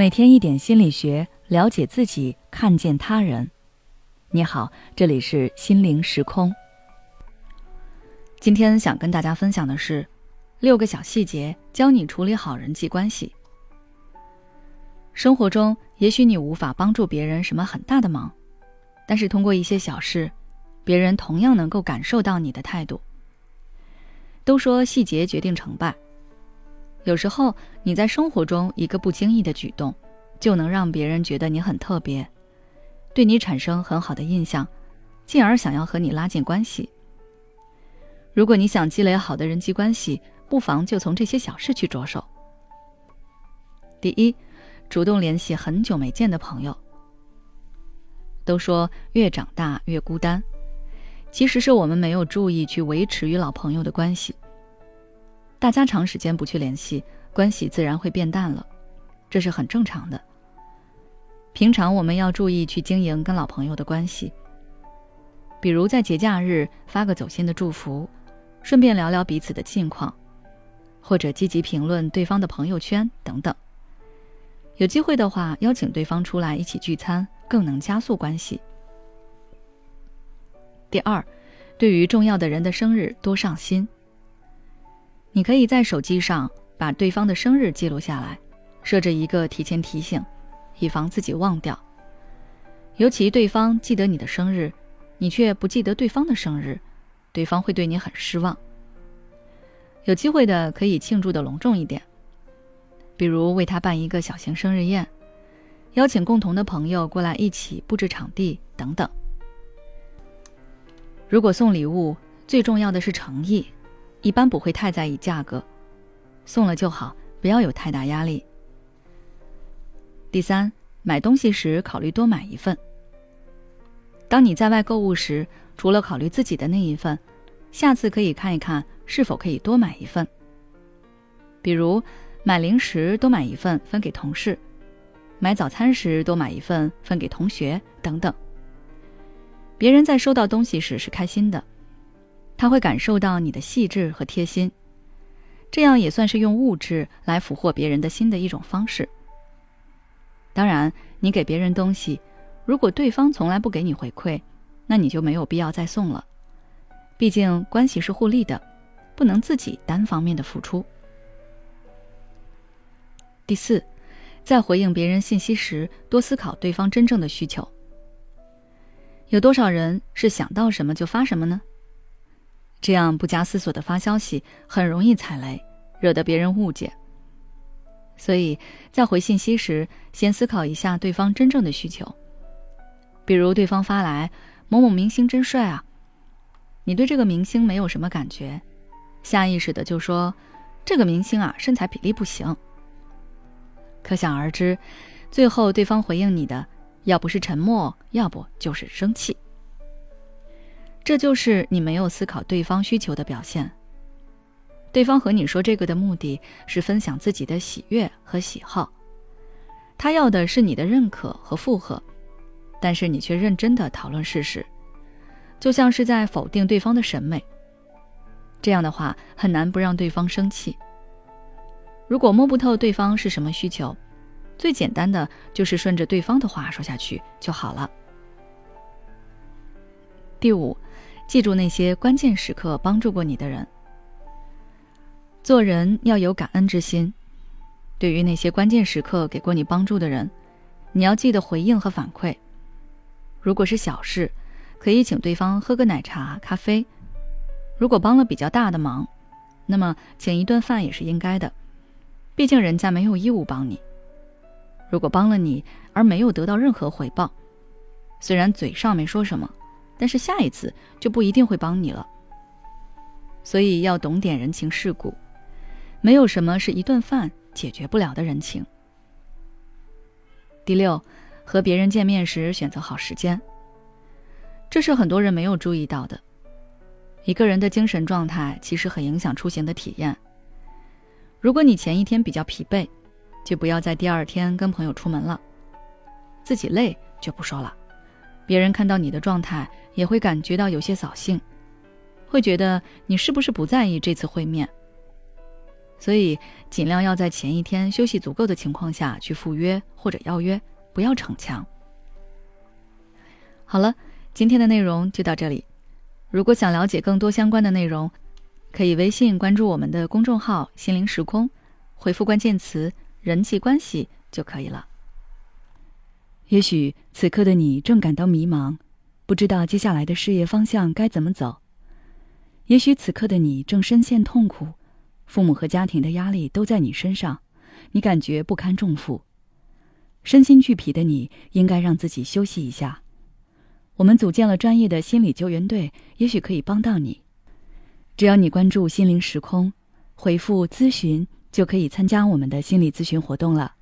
每天一点心理学，了解自己，看见他人。你好，这里是心灵时空。今天想跟大家分享的是六个小细节，教你处理好人际关系。生活中，也许你无法帮助别人什么很大的忙，但是通过一些小事，别人同样能够感受到你的态度。都说细节决定成败。有时候你在生活中一个不经意的举动，就能让别人觉得你很特别，对你产生很好的印象，进而想要和你拉近关系。如果你想积累好的人际关系，不妨就从这些小事去着手。第一，主动联系很久没见的朋友。都说越长大越孤单，其实是我们没有注意去维持与老朋友的关系。大家长时间不去联系，关系自然会变淡了，这是很正常的。平常我们要注意去经营跟老朋友的关系，比如在节假日发个走心的祝福，顺便聊聊彼此的近况，或者积极评论对方的朋友圈等等。有机会的话，邀请对方出来一起聚餐，更能加速关系。第二，对于重要的人的生日多上心。你可以在手机上把对方的生日记录下来，设置一个提前提醒，以防自己忘掉。尤其对方记得你的生日，你却不记得对方的生日，对方会对你很失望。有机会的可以庆祝的隆重一点，比如为他办一个小型生日宴，邀请共同的朋友过来一起布置场地等等。如果送礼物，最重要的是诚意。一般不会太在意价格，送了就好，不要有太大压力。第三，买东西时考虑多买一份。当你在外购物时，除了考虑自己的那一份，下次可以看一看是否可以多买一份。比如买零食多买一份分给同事，买早餐时多买一份分给同学等等。别人在收到东西时是开心的。他会感受到你的细致和贴心，这样也算是用物质来俘获别人的心的一种方式。当然，你给别人东西，如果对方从来不给你回馈，那你就没有必要再送了。毕竟关系是互利的，不能自己单方面的付出。第四，在回应别人信息时，多思考对方真正的需求。有多少人是想到什么就发什么呢？这样不加思索的发消息，很容易踩雷，惹得别人误解。所以在回信息时，先思考一下对方真正的需求。比如对方发来“某某明星真帅啊”，你对这个明星没有什么感觉，下意识的就说：“这个明星啊，身材比例不行。”可想而知，最后对方回应你的，要不是沉默，要不就是生气。这就是你没有思考对方需求的表现。对方和你说这个的目的是分享自己的喜悦和喜好，他要的是你的认可和附和，但是你却认真的讨论事实，就像是在否定对方的审美。这样的话很难不让对方生气。如果摸不透对方是什么需求，最简单的就是顺着对方的话说下去就好了。第五。记住那些关键时刻帮助过你的人。做人要有感恩之心，对于那些关键时刻给过你帮助的人，你要记得回应和反馈。如果是小事，可以请对方喝个奶茶、咖啡；如果帮了比较大的忙，那么请一顿饭也是应该的，毕竟人家没有义务帮你。如果帮了你而没有得到任何回报，虽然嘴上没说什么。但是下一次就不一定会帮你了，所以要懂点人情世故，没有什么是一顿饭解决不了的人情。第六，和别人见面时选择好时间，这是很多人没有注意到的。一个人的精神状态其实很影响出行的体验。如果你前一天比较疲惫，就不要在第二天跟朋友出门了。自己累就不说了。别人看到你的状态，也会感觉到有些扫兴，会觉得你是不是不在意这次会面。所以尽量要在前一天休息足够的情况下去赴约或者邀约，不要逞强。好了，今天的内容就到这里。如果想了解更多相关的内容，可以微信关注我们的公众号“心灵时空”，回复关键词“人际关系”就可以了。也许此刻的你正感到迷茫，不知道接下来的事业方向该怎么走；也许此刻的你正深陷痛苦。父母和家庭的压力都在你身上，你感觉不堪重负，身心俱疲的你，应该让自己休息一下。我们组建了专业的心理救援队，也许可以帮到你。只要你关注“心灵时空”，回复“咨询”，就可以参加我们的心理咨询活动了。